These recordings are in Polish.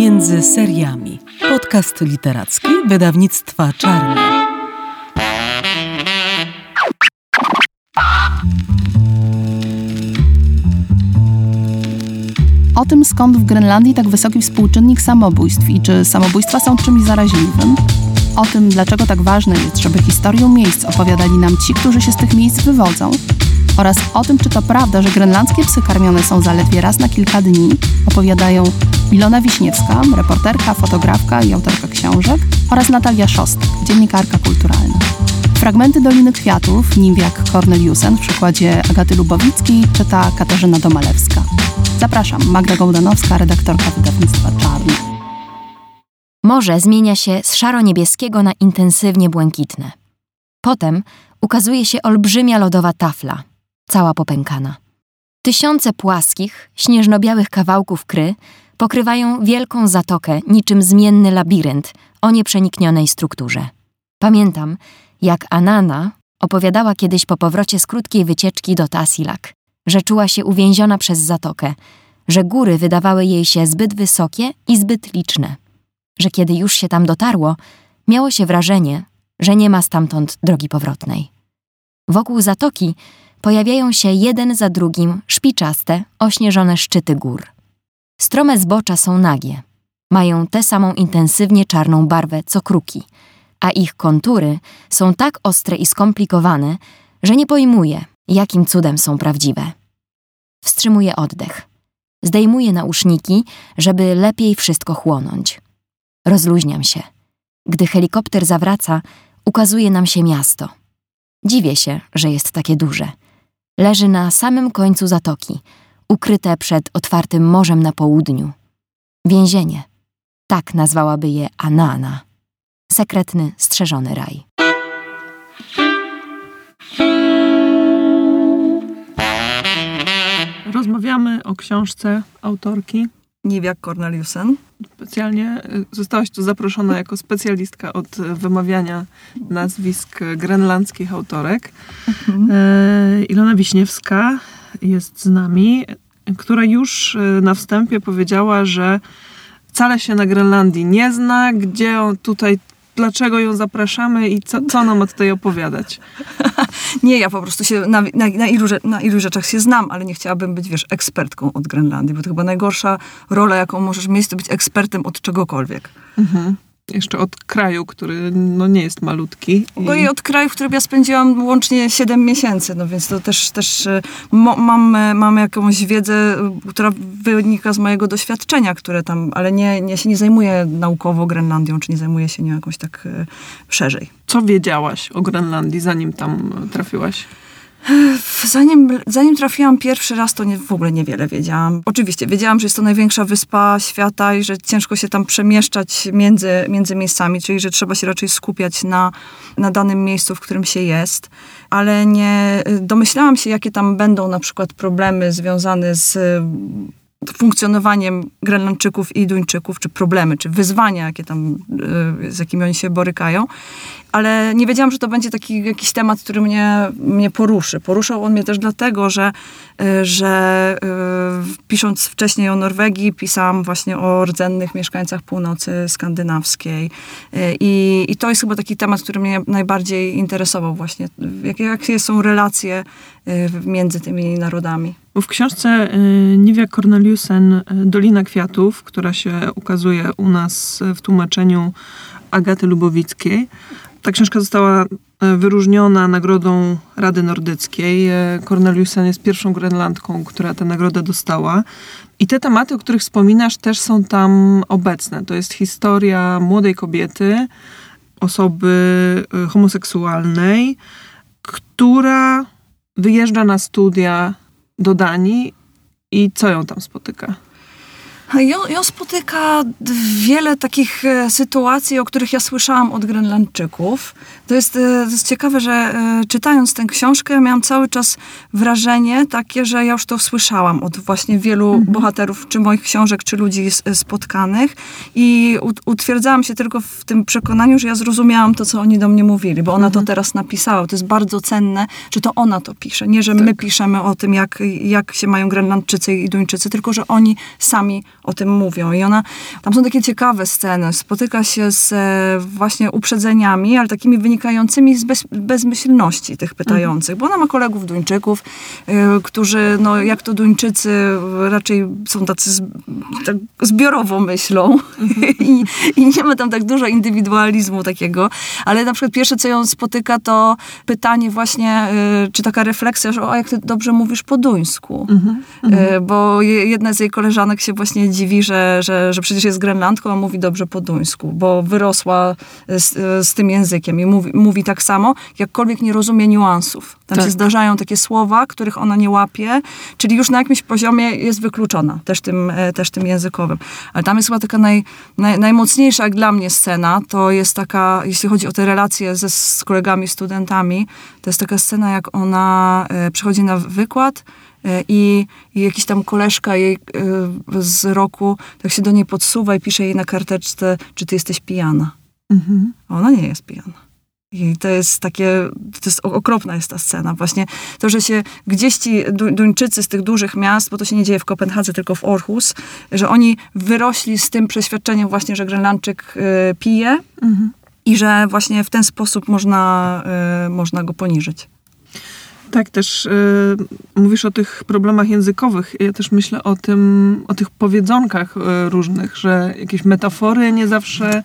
Między seriami. Podcast literacki wydawnictwa Czarne. O tym, skąd w Grenlandii tak wysoki współczynnik samobójstw i czy samobójstwa są czymś zaraźliwym. O tym, dlaczego tak ważne jest, żeby historię miejsc opowiadali nam ci, którzy się z tych miejsc wywodzą. Oraz o tym, czy to prawda, że grenlandzkie psy karmione są zaledwie raz na kilka dni, opowiadają Ilona Wiśniewska, reporterka, fotografka i autorka książek oraz Natalia Szostek, dziennikarka kulturalna. Fragmenty Doliny Kwiatów, Nimwiak Corneliusen w przykładzie Agaty Lubowickiej czyta Katarzyna Domalewska. Zapraszam, Magda Gołdanowska, redaktorka wydawnictwa Czarny. Morze zmienia się z szaro-niebieskiego na intensywnie błękitne. Potem ukazuje się olbrzymia lodowa tafla, cała popękana. Tysiące płaskich, śnieżno-białych kawałków kry pokrywają wielką zatokę niczym zmienny labirynt o nieprzeniknionej strukturze. Pamiętam, jak Anana opowiadała kiedyś po powrocie z krótkiej wycieczki do Tasilak, że czuła się uwięziona przez zatokę, że góry wydawały jej się zbyt wysokie i zbyt liczne, że kiedy już się tam dotarło, miało się wrażenie, że nie ma stamtąd drogi powrotnej. Wokół zatoki pojawiają się jeden za drugim szpiczaste, ośnieżone szczyty gór. Strome zbocza są nagie, mają tę samą intensywnie czarną barwę co kruki, a ich kontury są tak ostre i skomplikowane, że nie pojmuję, jakim cudem są prawdziwe. Wstrzymuję oddech. Zdejmuję nauszniki, żeby lepiej wszystko chłonąć. Rozluźniam się. Gdy helikopter zawraca, ukazuje nam się miasto. Dziwię się, że jest takie duże. Leży na samym końcu zatoki, ukryte przed otwartym morzem na południu. Więzienie. Tak nazwałaby je Anana. Sekretny, strzeżony raj. Rozmawiamy o książce autorki. Niewiak Corneliusen. Specjalnie y, zostałaś tu zaproszona jako specjalistka od wymawiania nazwisk grenlandzkich autorek. Mhm. E, Ilona Wiśniewska jest z nami, która już y, na wstępie powiedziała, że wcale się na Grenlandii nie zna, gdzie tutaj dlaczego ją zapraszamy i co, co nam od tej opowiadać? nie, ja po prostu się na, na, na, ilu, na ilu rzeczach się znam, ale nie chciałabym być, wiesz, ekspertką od Grenlandii, bo to chyba najgorsza rola, jaką możesz mieć, to być ekspertem od czegokolwiek. Mhm. Jeszcze od kraju, który no, nie jest malutki. No i od kraju, w którym ja spędziłam łącznie 7 miesięcy, no więc to też, też e, mam, e, mam jakąś wiedzę, e, która wynika z mojego doświadczenia, które tam, ale nie, nie się nie zajmuję naukowo Grenlandią, czy nie zajmuję się nią jakoś tak szerzej. Co wiedziałaś o Grenlandii, zanim tam trafiłaś? Zanim, zanim trafiłam pierwszy raz, to nie, w ogóle niewiele wiedziałam. Oczywiście, wiedziałam, że jest to największa wyspa świata i że ciężko się tam przemieszczać między, między miejscami, czyli że trzeba się raczej skupiać na, na danym miejscu, w którym się jest. Ale nie domyślałam się, jakie tam będą na przykład problemy związane z funkcjonowaniem Grenlandczyków i Duńczyków, czy problemy, czy wyzwania, jakie tam, y, z jakimi oni się borykają. Ale nie wiedziałam, że to będzie taki jakiś temat, który mnie, mnie poruszy. Poruszał on mnie też dlatego, że, y, że y, pisząc wcześniej o Norwegii, pisałam właśnie o rdzennych mieszkańcach północy skandynawskiej. I, I to jest chyba taki temat, który mnie najbardziej interesował właśnie. Jakie, jakie są relacje między tymi narodami. W książce y, Nivea Corneliusen y, Dolina Kwiatów, która się ukazuje u nas w tłumaczeniu Agaty Lubowickiej, ta książka została y, wyróżniona nagrodą Rady Nordyckiej. Corneliusen jest pierwszą Grenlandką, która tę nagrodę dostała. I te tematy, o których wspominasz, też są tam obecne. To jest historia młodej kobiety, osoby homoseksualnej, która wyjeżdża na studia do Danii i co ją tam spotyka? Ją, ją spotyka wiele takich e, sytuacji, o których ja słyszałam od Grenlandczyków. To jest, e, to jest ciekawe, że e, czytając tę książkę miałam cały czas wrażenie takie, że ja już to słyszałam od właśnie wielu mhm. bohaterów, czy moich książek, czy ludzi spotkanych i utwierdzałam się tylko w tym przekonaniu, że ja zrozumiałam to, co oni do mnie mówili, bo ona mhm. to teraz napisała. To jest bardzo cenne, że to ona to pisze. Nie, że tak. my piszemy o tym, jak, jak się mają Grenlandczycy i Duńczycy, tylko że oni sami o tym mówią. I ona, tam są takie ciekawe sceny. Spotyka się z e, właśnie uprzedzeniami, ale takimi wynikającymi z bez, bezmyślności tych pytających. Bo ona ma kolegów Duńczyków, y, którzy, no jak to Duńczycy, raczej są tacy z, tak zbiorowo myślą. I, I nie ma tam tak dużo indywidualizmu takiego. Ale na przykład pierwsze, co ją spotyka, to pytanie właśnie, y, czy taka refleksja, że o, jak ty dobrze mówisz po duńsku. Y, bo je, jedna z jej koleżanek się właśnie dziwi, że, że, że przecież jest Grenlandką, a mówi dobrze po duńsku, bo wyrosła z, z tym językiem i mówi, mówi tak samo, jakkolwiek nie rozumie niuansów. Tam Tak. się zdarzają takie słowa, których ona nie łapie, czyli już na jakimś poziomie jest wykluczona, też tym, e, też tym językowym. Ale tam jest chyba taka naj, naj, najmocniejsza jak dla mnie scena, to jest taka, jeśli chodzi o te relacje ze, z kolegami, studentami, to jest taka scena, jak ona e, przychodzi na wykład i, i jakiś tam koleżka jej e, z roku tak się do niej podsuwa i pisze jej na karteczce, czy ty jesteś pijana. Mhm. A Ona nie jest pijana. I to jest takie, to jest okropna jest ta scena. Właśnie to, że się gdzieś ci Du- Duńczycy z tych dużych miast, bo to się nie dzieje w Kopenhadze, tylko w Orhus, że oni wyrośli z tym przeświadczeniem właśnie, że Grenlandczyk y, pije Mhm. i że właśnie w ten sposób można, można go poniżyć. Tak, też y, mówisz o tych problemach językowych. Ja też myślę o tym, o tych powiedzonkach y, różnych, że jakieś metafory nie zawsze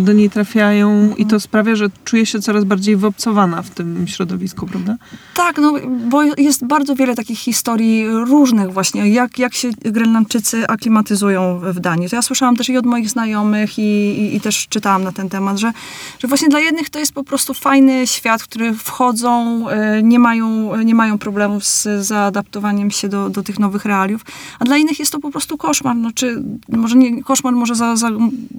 do niej trafiają i to sprawia, że czuję się coraz bardziej wyobcowana w tym środowisku, prawda? Tak, no bo jest bardzo wiele takich historii różnych właśnie, jak, jak się Grenlandczycy aklimatyzują w Danii. To ja słyszałam też i od moich znajomych i, i, i też czytałam na ten temat, że, że właśnie dla jednych to jest po prostu fajny świat, w który wchodzą, e, nie mają, nie mają problemów z zaadaptowaniem się do, do tych nowych realiów, a dla innych jest to po prostu koszmar. No, czy może nie koszmar, może za, za,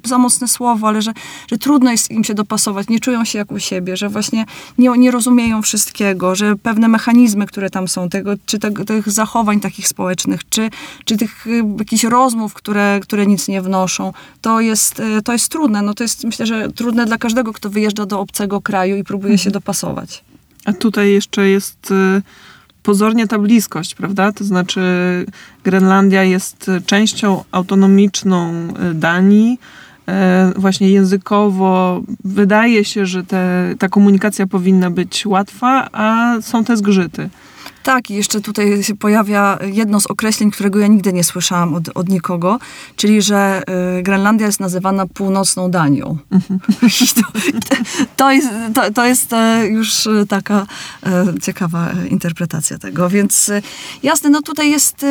za mocne słowo, ale że, że trudno jest im się dopasować, nie czują się jak u siebie, że właśnie nie, nie rozumieją wszystkiego, że pewne mechanizmy, które tam są, tego, czy te, tych zachowań takich społecznych, czy, czy tych y, jakichś rozmów, które, które nic nie wnoszą, to jest, y, to jest trudne. No to jest myślę, że trudne dla każdego, kto wyjeżdża do obcego kraju i próbuje się dopasować. A tutaj jeszcze jest y, pozornie ta bliskość, prawda? To znaczy Grenlandia jest częścią autonomiczną Danii. E, Właśnie językowo wydaje się, że te, ta komunikacja powinna być łatwa, a są te zgrzyty. Tak, i jeszcze tutaj się pojawia jedno z określeń, którego ja nigdy nie słyszałam od, od nikogo, czyli że y, Grenlandia jest nazywana północną Danią. I to, to jest, to, to jest e, już e, taka e, ciekawa interpretacja tego, więc jasne, no tutaj jest,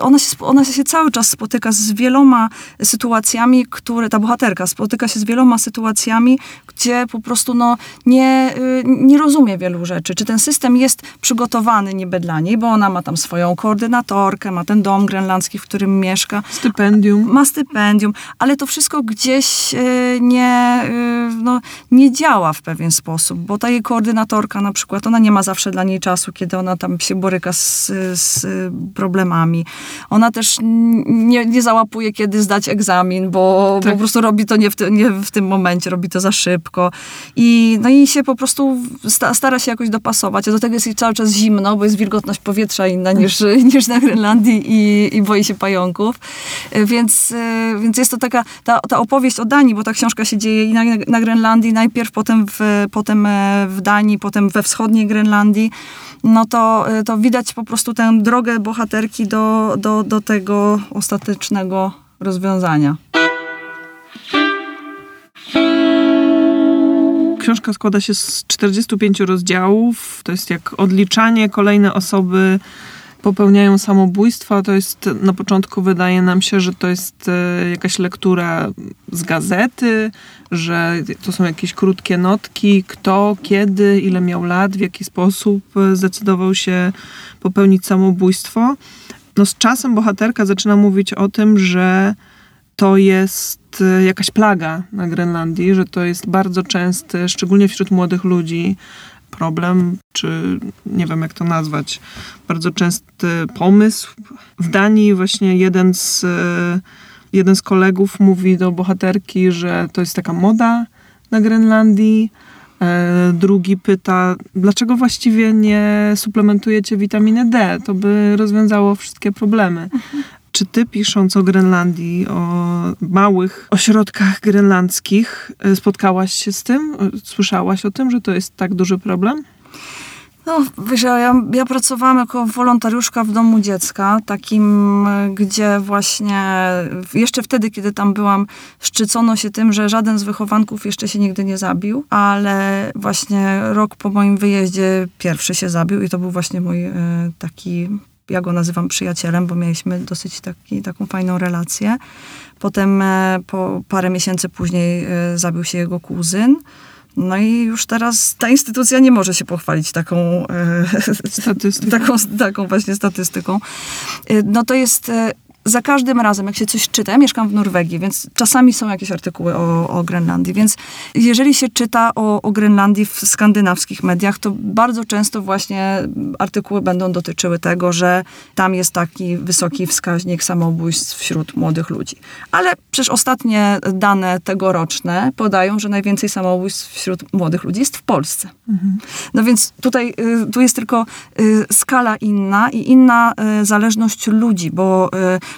ona, się, ona się cały czas spotyka z wieloma sytuacjami, które, ta bohaterka spotyka się z wieloma sytuacjami, gdzie po prostu no, nie, y, nie rozumie wielu rzeczy. Czy ten system jest przygotowany niby dla niej, bo ona ma tam swoją koordynatorkę, ma ten dom grenlandzki, w którym mieszka, Stypendium. ma stypendium, ale to wszystko gdzieś y, nie, y, no, nie działa w pewien sposób, bo ta jej koordynatorka na przykład, ona nie ma zawsze dla niej czasu, kiedy ona tam się boryka z, z problemami. Ona też nie, nie załapuje, kiedy zdać egzamin, bo Tak. po prostu robi to nie w, ty, nie w tym momencie, robi to za szybko. I, no i się po prostu sta, stara się jakoś dopasować, a do tego jest jej cały czas zimno, bo jest wilgotność powietrza inna niż, niż na Grenlandii i, i boi się pająków. E, Więc, e, więc jest to taka ta, ta opowieść o Danii, bo ta książka się dzieje i na, na Grenlandii najpierw, potem w, potem e, w Danii, potem we wschodniej Grenlandii. No to, to widać po prostu tę drogę bohaterki do, do, do tego ostatecznego rozwiązania. Książka składa się z 45 rozdziałów. To jest jak odliczanie. Kolejne osoby popełniają samobójstwa. To jest na początku wydaje nam się, że to jest e, jakaś lektura z gazety, że to są jakieś krótkie notki, kto, kiedy, ile miał lat, w jaki sposób e, zdecydował się popełnić samobójstwo. No z czasem bohaterka zaczyna mówić o tym, że to jest e, jakaś plaga na Grenlandii, że to jest bardzo częsty, szczególnie wśród młodych ludzi, problem, czy nie wiem jak to nazwać, bardzo częsty pomysł. W Danii właśnie jeden z, e, jeden z kolegów mówi do bohaterki, że to jest taka moda na Grenlandii. E, Drugi pyta, dlaczego właściwie nie suplementujecie witaminy D? To by rozwiązało wszystkie problemy. Czy ty pisząc o Grenlandii, o małych ośrodkach grenlandzkich, y, spotkałaś się z tym? Słyszałaś o tym, że to jest tak duży problem? No, wiesz, ja, ja pracowałam jako wolontariuszka w domu dziecka, takim, e, gdzie właśnie jeszcze wtedy, kiedy tam byłam, szczycono się tym, że żaden z wychowanków jeszcze się nigdy nie zabił, ale właśnie rok po moim wyjeździe pierwszy się zabił i to był właśnie mój e, taki, ja go nazywam przyjacielem, bo mieliśmy dosyć taki, taką fajną relację. Potem e, po parę miesięcy później zabił się jego kuzyn. No i już teraz ta instytucja nie może się pochwalić taką, e, statystyką. taką, taką właśnie statystyką. E, no to jest e, za każdym razem, jak się coś czyta, mieszkam w Norwegii, więc czasami są jakieś artykuły o, o Grenlandii, więc jeżeli się czyta o, o Grenlandii w skandynawskich mediach, to bardzo często właśnie artykuły będą dotyczyły tego, że tam jest taki wysoki wskaźnik samobójstw wśród młodych ludzi. Ale przecież ostatnie dane tegoroczne podają, że najwięcej samobójstw wśród młodych ludzi jest w Polsce. Mhm. No więc tutaj y, tu jest tylko y, skala inna i inna y, zależność ludzi, bo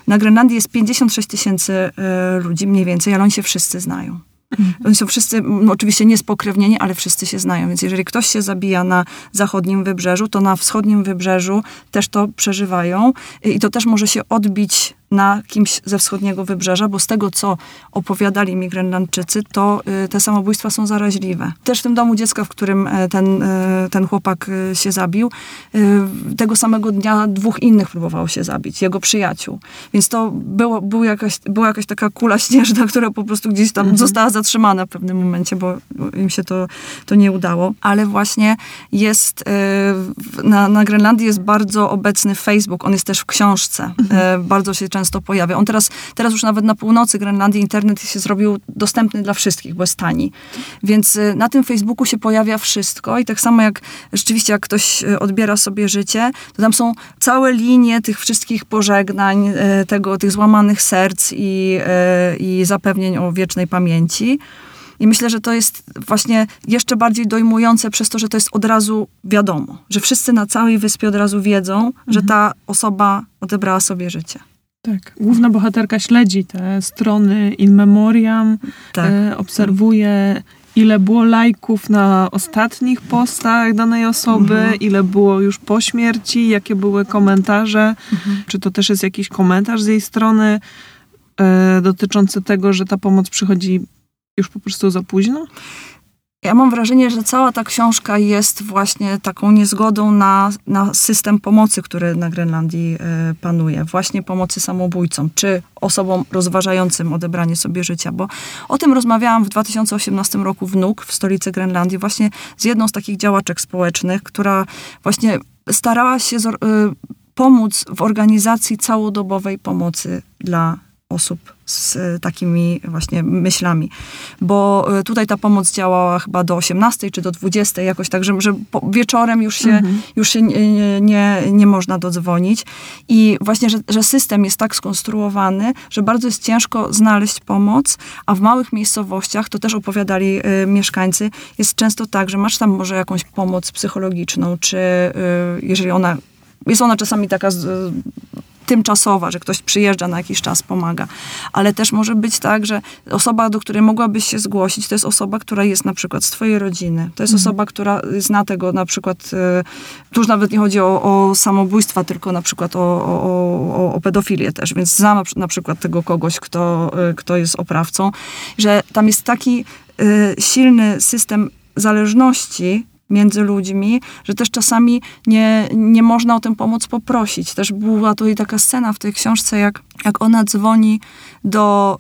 na Grenlandii jest 56 tysięcy e, ludzi mniej więcej, ale oni się wszyscy znają. Mhm. Oni są wszyscy, no oczywiście niespokrewnieni, ale wszyscy się znają. Więc jeżeli ktoś się zabija na zachodnim wybrzeżu, to na wschodnim wybrzeżu też to przeżywają. I to też może się odbić na kimś ze wschodniego wybrzeża, bo z tego, co opowiadali mi Grenlandczycy, to y, te samobójstwa są zaraźliwe. Też w tym domu dziecka, w którym e, ten, e, ten chłopak e, się zabił, tego samego dnia dwóch innych próbowało się zabić, jego przyjaciół. Więc to było, był jakaś, była jakaś taka kula śnieżna, która po prostu gdzieś tam mhm. została zatrzymana w pewnym momencie, bo im się to, to nie udało. Ale właśnie jest, na, na Grenlandii jest bardzo obecny Facebook, on jest też w książce. Mhm. Bardzo się często często pojawia. On teraz, teraz już nawet na północy Grenlandii internet się zrobił dostępny dla wszystkich, bo jest tani. Więc y, na tym Facebooku się pojawia wszystko i tak samo jak rzeczywiście jak ktoś y, odbiera sobie życie, to tam są całe linie tych wszystkich pożegnań, y, tego, tych złamanych serc i, i zapewnień o wiecznej pamięci. I myślę, że to jest właśnie jeszcze bardziej dojmujące przez to, że to jest od razu wiadomo, że wszyscy na całej wyspie od razu wiedzą, mhm. że ta osoba odebrała sobie życie. Tak, główna bohaterka śledzi te strony in memoriam, tak. e, obserwuje ile było lajków na ostatnich postach danej osoby, mhm. ile było już po śmierci, jakie były komentarze, mhm. czy to też jest jakiś komentarz z jej strony e, dotyczący tego, że ta pomoc przychodzi już po prostu za późno? Ja mam wrażenie, że cała ta książka jest właśnie taką niezgodą na, na system pomocy, który na Grenlandii y, panuje. Właśnie pomocy samobójcom, czy osobom rozważającym odebranie sobie życia, bo o tym rozmawiałam w 2018 roku w Nuk, w stolicy Grenlandii, właśnie z jedną z takich działaczek społecznych, która właśnie starała się y, pomóc w organizacji całodobowej pomocy dla osób z takimi właśnie myślami. Bo e, tutaj ta pomoc działała chyba do 18 czy do 20, jakoś tak, że, że wieczorem już się, mhm. już się nie, nie, nie można dodzwonić. I właśnie, że, że system jest tak skonstruowany, że bardzo jest ciężko znaleźć pomoc, a w małych miejscowościach, to też opowiadali y, mieszkańcy, jest często tak, że masz tam może jakąś pomoc psychologiczną, czy y, jeżeli ona jest ona czasami taka tymczasowa, że ktoś przyjeżdża na jakiś czas, pomaga. Ale też może być tak, że osoba, do której mogłabyś się zgłosić, to jest osoba, która jest na przykład z twojej rodziny. To jest mhm. osoba, która zna tego na przykład, e, tu już nawet nie chodzi o, o samobójstwa, tylko na przykład o, o, o, pedofilię też, więc zna na przykład tego kogoś, kto, e, kto jest oprawcą, że tam jest taki e, silny system zależności, między ludźmi, że też czasami nie, nie można o tę pomoc poprosić. Też była tutaj taka scena w tej książce, jak, jak ona dzwoni do,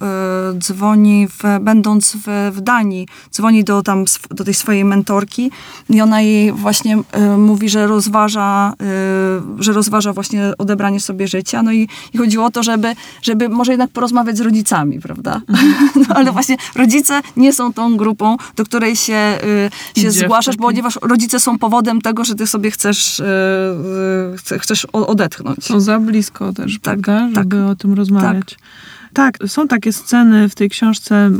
y, dzwoni w, będąc w, w Danii, dzwoni do tam, do tej swojej mentorki i ona jej właśnie y, mówi, że rozważa, y, że rozważa właśnie odebranie sobie życia, no i, i chodziło o to, żeby, żeby może jednak porozmawiać z rodzicami, prawda? No, ale właśnie rodzice nie są tą grupą, do której się, się zgłaszasz, ponieważ rodzice są powodem tego, że ty sobie chcesz, chcesz odetchnąć. Są za blisko też, tak, prawda? Żeby tak, o tym rozmawiać. Tak. Tak, są takie sceny w tej książce.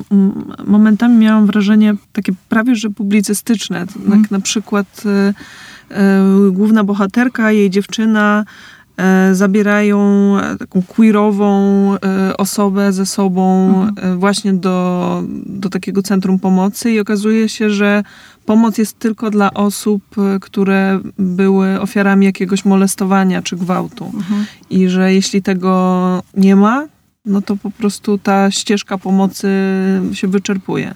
Momentami miałam wrażenie takie prawie że publicystyczne. Tak, na przykład y, y, główna bohaterka, jej dziewczyna e, zabierają e, taką queerową e, osobę ze sobą Mhm. e, właśnie do, do takiego centrum pomocy i okazuje się, że pomoc jest tylko dla osób, e, które były ofiarami jakiegoś molestowania czy gwałtu. Mhm. I że jeśli tego nie ma, no to po prostu ta ścieżka pomocy się wyczerpuje.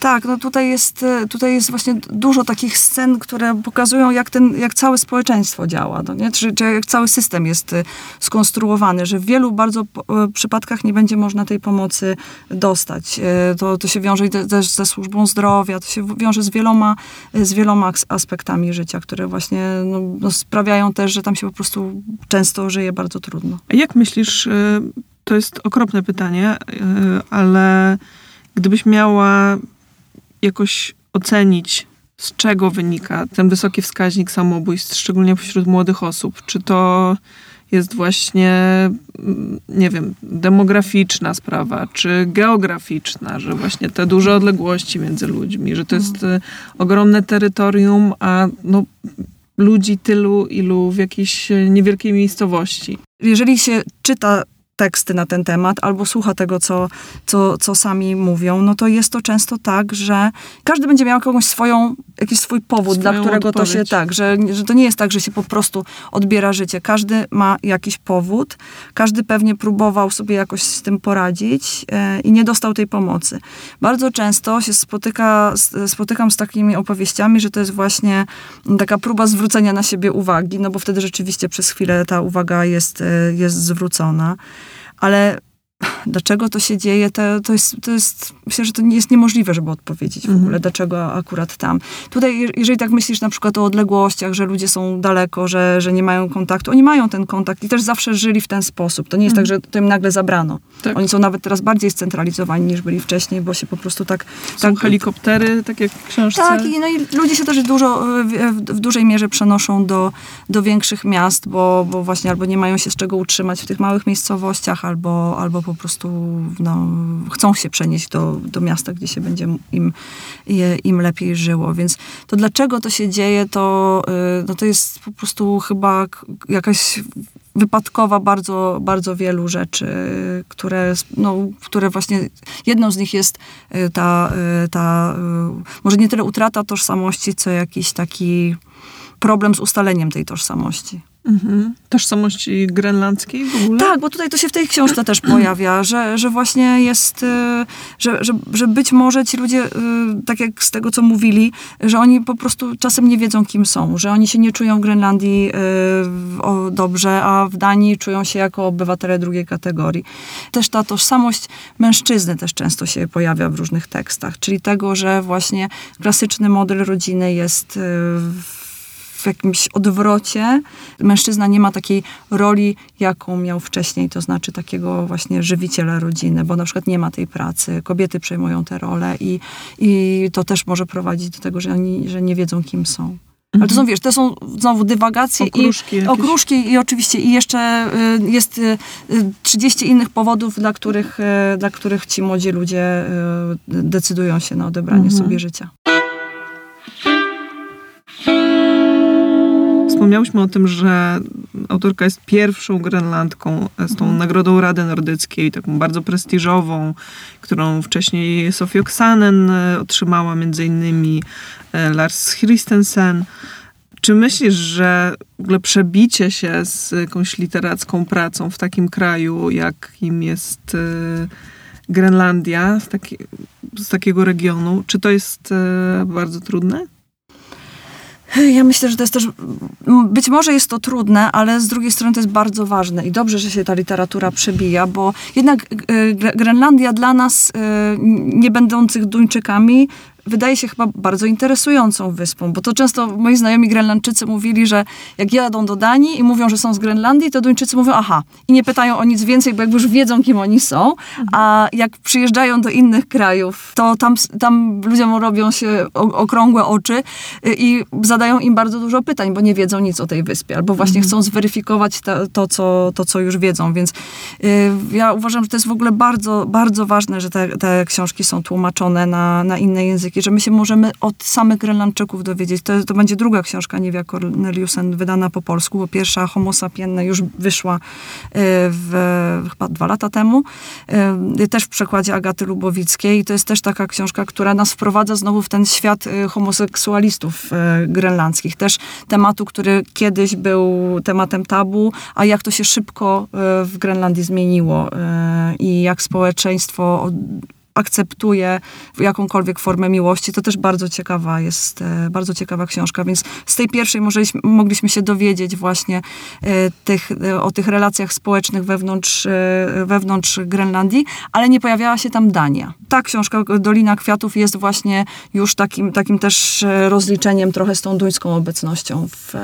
Tak, no tutaj jest, e, tutaj jest właśnie dużo takich scen, które pokazują, jak, ten, jak całe społeczeństwo działa, no nie? Czy, czy jak cały system jest e, skonstruowany, że w wielu bardzo e, przypadkach nie będzie można tej pomocy dostać. To, to się wiąże też ze służbą zdrowia, to się wiąże z wieloma, z wieloma aspektami życia, które właśnie no, no, sprawiają też, że tam się po prostu często żyje bardzo trudno. Jak myślisz, to jest okropne pytanie, ale gdybyś miała jakoś ocenić, z czego wynika ten wysoki wskaźnik samobójstw, szczególnie wśród młodych osób, czy to jest właśnie, mm, nie wiem, demograficzna sprawa, czy geograficzna, że właśnie te duże odległości między ludźmi, że to jest y, ogromne terytorium, a no, ludzi tylu, ilu w jakiejś y, niewielkiej miejscowości. jeżeli się czyta teksty na ten temat albo słucha tego, co, co, co sami mówią, no to jest to często tak, że każdy będzie miał jakąś swoją, jakiś swój powód, dla Swoją którego to się odpowiedź. tak, że, że to nie jest tak, że się po prostu odbiera życie. Każdy ma jakiś powód, każdy pewnie próbował sobie jakoś z tym poradzić e, i nie dostał tej pomocy. Bardzo często się spotyka, spotykam z takimi opowieściami, że to jest właśnie taka próba zwrócenia na siebie uwagi, no bo wtedy rzeczywiście przez chwilę ta uwaga jest, e, jest zwrócona. Ale dlaczego to się dzieje, to, to, jest, to jest, myślę, że to nie jest niemożliwe, żeby odpowiedzieć w Mhm. ogóle, dlaczego akurat tam. Tutaj, je- jeżeli tak myślisz na przykład o odległościach, że ludzie są daleko, że, że nie mają kontaktu, oni mają ten kontakt i też zawsze żyli w ten sposób. To nie jest tak, że to im nagle zabrano. Tak. Oni są nawet teraz bardziej scentralizowani niż byli wcześniej, bo się po prostu tak... Są tak helikoptery, tak jak w książce. tak, i, no i ludzie się też dużo, w, w, w dużej mierze przenoszą do, do większych miast, bo, bo właśnie albo nie mają się z czego utrzymać w tych małych miejscowościach, albo, albo po prostu no, chcą się przenieść do, do miasta, gdzie się będzie im, im lepiej żyło. Więc to dlaczego to się dzieje, to, y, no to jest po prostu chyba jakaś wypadkowa bardzo, bardzo wielu rzeczy, które, no, które właśnie, jedną z nich jest y, ta, y, ta może nie tyle utrata tożsamości, co jakiś taki problem z ustaleniem tej tożsamości. Mhm. Tożsamości grenlandzkiej w ogóle? Tak, bo tutaj to się w tej książce też pojawia, że, że właśnie jest, y, że, że, że być może ci ludzie, y, tak jak z tego, co mówili, że oni po prostu czasem nie wiedzą, kim są, że oni się nie czują w Grenlandii y, dobrze, a w Danii czują się jako obywatele drugiej kategorii. Też ta tożsamość mężczyzny też często się pojawia w różnych tekstach, czyli tego, że właśnie klasyczny model rodziny jest w w jakimś odwrocie. Mężczyzna nie ma takiej roli, jaką miał wcześniej, to znaczy takiego właśnie żywiciela rodziny, bo na przykład nie ma tej pracy. Kobiety przejmują tę rolę i, i to też może prowadzić do tego, że oni że nie wiedzą, kim są. Ale to są, wiesz, to są znowu dywagacje Okruszki i jakieś. okruszki i oczywiście i jeszcze y, jest y, y, 30 innych powodów, dla których, y, dla których ci młodzi ludzie y, decydują się na odebranie Mhm. sobie życia. Wspomniałyśmy o tym, że autorka jest pierwszą Grenlandką z tą Nagrodą Rady Nordyckiej, taką bardzo prestiżową, którą wcześniej Sofie Oksanen e, otrzymała, między innymi e, Lars Christensen. Czy myślisz, że w ogóle przebicie się z jakąś literacką pracą w takim kraju, jakim jest e, Grenlandia, z, taki, z takiego regionu, czy to jest bardzo trudne? Ja myślę, że to jest też, być może jest to trudne, ale z drugiej strony to jest bardzo ważne i dobrze, że się ta literatura przebija, bo jednak e, Gre- Grenlandia dla nas, e, nie będących Duńczykami, wydaje się chyba bardzo interesującą wyspą, bo to często moi znajomi Grenlandczycy mówili, że jak jadą do Danii i mówią, że są z Grenlandii, to Duńczycy mówią aha i nie pytają o nic więcej, bo jakby już wiedzą, kim oni są, a jak przyjeżdżają do innych krajów, to tam, tam ludziom robią się okrągłe oczy y, i zadają im bardzo dużo pytań, bo nie wiedzą nic o tej wyspie, albo właśnie chcą zweryfikować to, to, co, to, co już wiedzą, więc y, ja uważam, że to jest w ogóle bardzo, bardzo ważne, że te, te książki są tłumaczone na, na inne języki, książki, że my się możemy od samych Grenlandczyków dowiedzieć. To, to będzie druga książka Niewia Corneliusen wydana po polsku, bo pierwsza Homo sapienne już wyszła e, w, chyba dwa lata temu, e, też w przekładzie Agaty Lubowickiej. I to jest też taka książka, która nas wprowadza znowu w ten świat e, homoseksualistów grenlandzkich. Też tematu, który kiedyś był tematem tabu, a jak to się szybko w Grenlandii zmieniło i jak społeczeństwo akceptuje jakąkolwiek formę miłości. To też bardzo ciekawa jest, e, bardzo ciekawa książka, więc z tej pierwszej mogliśmy, się dowiedzieć właśnie e, tych, e, o tych relacjach społecznych wewnątrz, wewnątrz Grenlandii, ale nie pojawiała się tam Dania. Ta książka Dolina Kwiatów jest właśnie już takim, takim też rozliczeniem trochę z tą duńską obecnością w,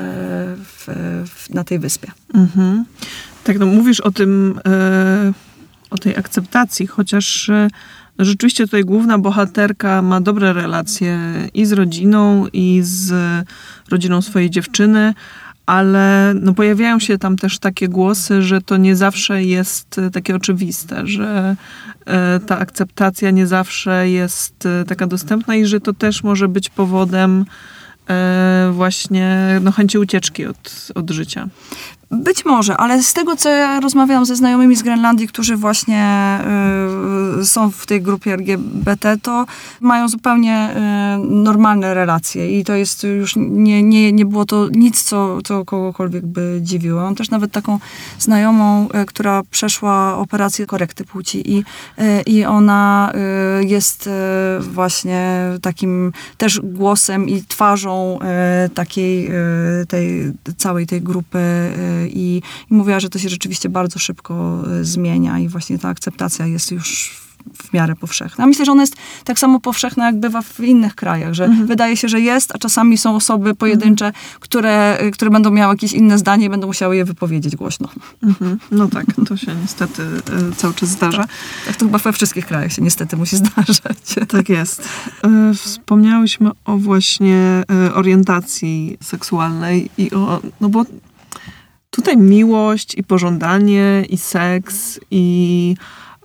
w, w na tej wyspie. Mhm. Tak, no mówisz o tym, o tej akceptacji, chociaż rzeczywiście tutaj główna bohaterka ma dobre relacje i z rodziną, i z rodziną swojej dziewczyny, ale no pojawiają się tam też takie głosy, że to nie zawsze jest takie oczywiste, że e, ta akceptacja nie zawsze jest e, taka dostępna i że to też może być powodem e, właśnie no, chęci ucieczki od, od życia. Być może, ale z tego, co ja rozmawiałam ze znajomymi z Grenlandii, którzy właśnie y, są w tej grupie LGBT, to mają zupełnie y, normalne relacje i to jest już, nie, nie, nie było to nic, co, co kogokolwiek by dziwiło. Mam też nawet taką znajomą, y, która przeszła operację korekty płci i, y, i ona y, jest y, właśnie takim też głosem i twarzą takiej tej całej tej grupy i, i mówiła, że to się rzeczywiście bardzo szybko e, zmienia i właśnie ta akceptacja jest już w miarę powszechna. Myślę, że ona jest tak samo powszechna, jak bywa w innych krajach, że mhm. wydaje się, że jest, a czasami są osoby pojedyncze, mhm. które, e, które będą miały jakieś inne zdanie i będą musiały je wypowiedzieć głośno. Mhm. No tak, to się niestety e, cały czas zdarza. Tak, tak, to chyba we wszystkich krajach się niestety musi zdarzać. Tak jest. Wspomniałyśmy o właśnie orientacji seksualnej i o, no bo Tutaj miłość i pożądanie, i seks, i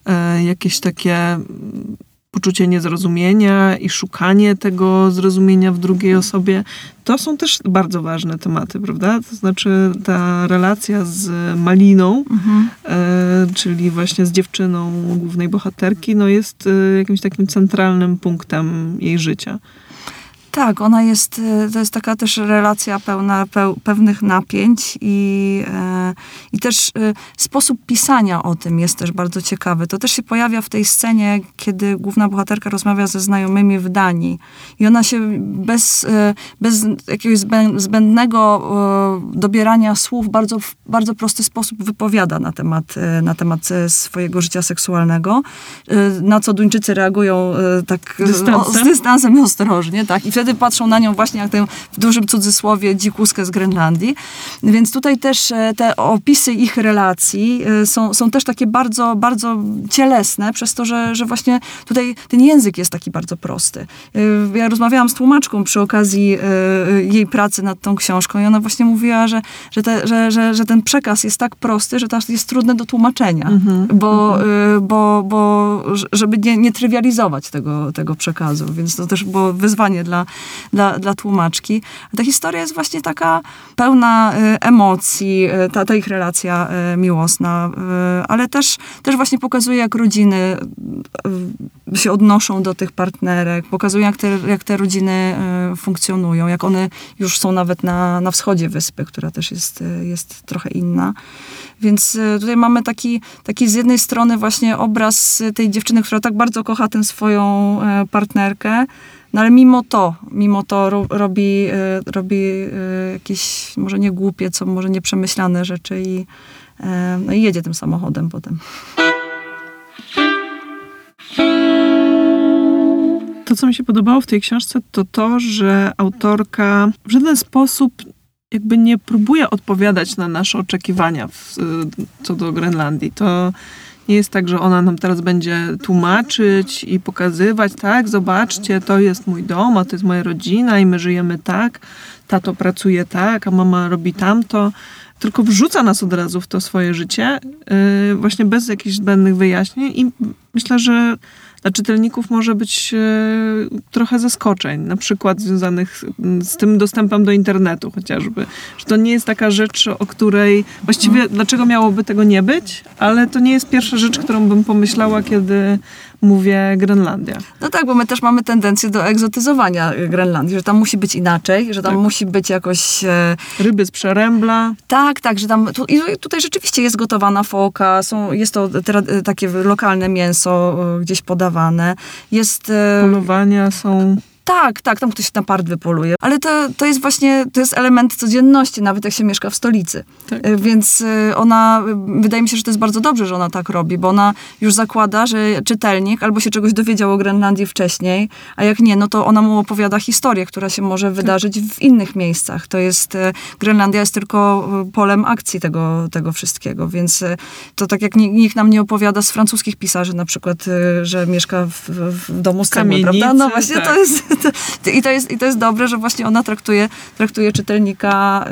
e, jakieś takie mm, poczucie niezrozumienia i szukanie tego zrozumienia w drugiej osobie, to są też bardzo ważne tematy, prawda? To znaczy ta relacja z Maliną, mhm. e, czyli właśnie z dziewczyną głównej bohaterki, no jest e, jakimś takim centralnym punktem jej życia. Tak, ona jest, e, to jest taka też relacja pełna peł, pewnych napięć i, e, i też e, sposób pisania o tym jest też bardzo ciekawy. To też się pojawia w tej scenie, kiedy główna bohaterka rozmawia ze znajomymi w Danii i ona się bez, e, bez jakiegoś zbędnego e, dobierania słów bardzo, w bardzo prosty sposób wypowiada na temat, e, na temat swojego życia seksualnego, na co Duńczycy reagują tak dystansem. z dystansem i ostrożnie, tak, i wtedy patrzą na nią właśnie jak tę w dużym cudzysłowie dzikuskę z Grenlandii. Więc tutaj też e, te opisy ich relacji e, są, są też takie bardzo, bardzo cielesne, przez to, że, że właśnie tutaj ten język jest taki bardzo prosty. E, ja rozmawiałam z tłumaczką przy okazji jej pracy nad tą książką i ona właśnie mówiła, że, że, te, że, że, że ten przekaz jest tak prosty, że to jest trudne do tłumaczenia, mm -hmm, bo, bo, bo żeby nie, nie trywializować tego, tego przekazu, więc to też było wyzwanie dla, dla, dla tłumaczki. Ta historia jest właśnie taka pełna y, emocji, y, ta, ta ich relacja y, miłosna, ale też, też właśnie pokazuje, jak rodziny się odnoszą do tych partnerek, pokazuje, jak te, jak te rodziny funkcjonują, jak one już są nawet na, na wschodzie wyspy, która też jest, jest trochę inna. Więc tutaj mamy taki, taki z jednej strony właśnie obraz tej dziewczyny, która tak bardzo kocha tę swoją partnerkę, no ale mimo to, mimo to ro, robi, y, robi y, jakieś może nie głupie, co może nieprzemyślane rzeczy i, y, no i jedzie tym samochodem potem. To, co mi się podobało w tej książce, to to, że autorka w żaden sposób jakby nie próbuje odpowiadać na nasze oczekiwania w, co do Grenlandii. To nie jest tak, że ona nam teraz będzie tłumaczyć i pokazywać, tak, zobaczcie, to jest mój dom, a to jest moja rodzina i my żyjemy tak, tato pracuje tak, a mama robi tamto. Tylko wrzuca nas od razu w to swoje życie, yy, właśnie bez jakichś zbędnych wyjaśnień i myślę, że dla czytelników może być e, trochę zaskoczeń, na przykład związanych z tym dostępem do internetu chociażby. Że to nie jest taka rzecz, o której właściwie Mhm. dlaczego miałoby tego nie być, ale to nie jest pierwsza rzecz, którą bym pomyślała, kiedy mówię Grenlandia. No tak, bo my też mamy tendencję do egzotyzowania Grenlandii, że tam musi być inaczej, że tam Tak. musi być jakoś... E, Ryby z przerębla, tak, tak, że tam... Tu, I tutaj rzeczywiście jest gotowana foka, są, jest to tra- takie lokalne mięso e, gdzieś podawane. Jest... E, polowania są... tak, tak, tam ktoś na part wypoluje. Ale to, to jest właśnie, to jest element codzienności, nawet jak się mieszka w stolicy. Tak. E, Więc e, ona, e, wydaje mi się, że to jest bardzo dobrze, że ona tak robi, bo ona już zakłada, że czytelnik albo się czegoś dowiedział o Grenlandii wcześniej, a jak nie, no to ona mu opowiada historię, która się może wydarzyć w innych miejscach. To jest, Grenlandia jest tylko polem akcji tego, tego wszystkiego, więc to tak jak ni- nikt nam nie opowiada z francuskich pisarzy na przykład, że mieszka w, w domu z cegły, prawda? No właśnie, tak. to jest, to, i, to jest, i to jest dobre, że właśnie ona traktuje, traktuje czytelnika y,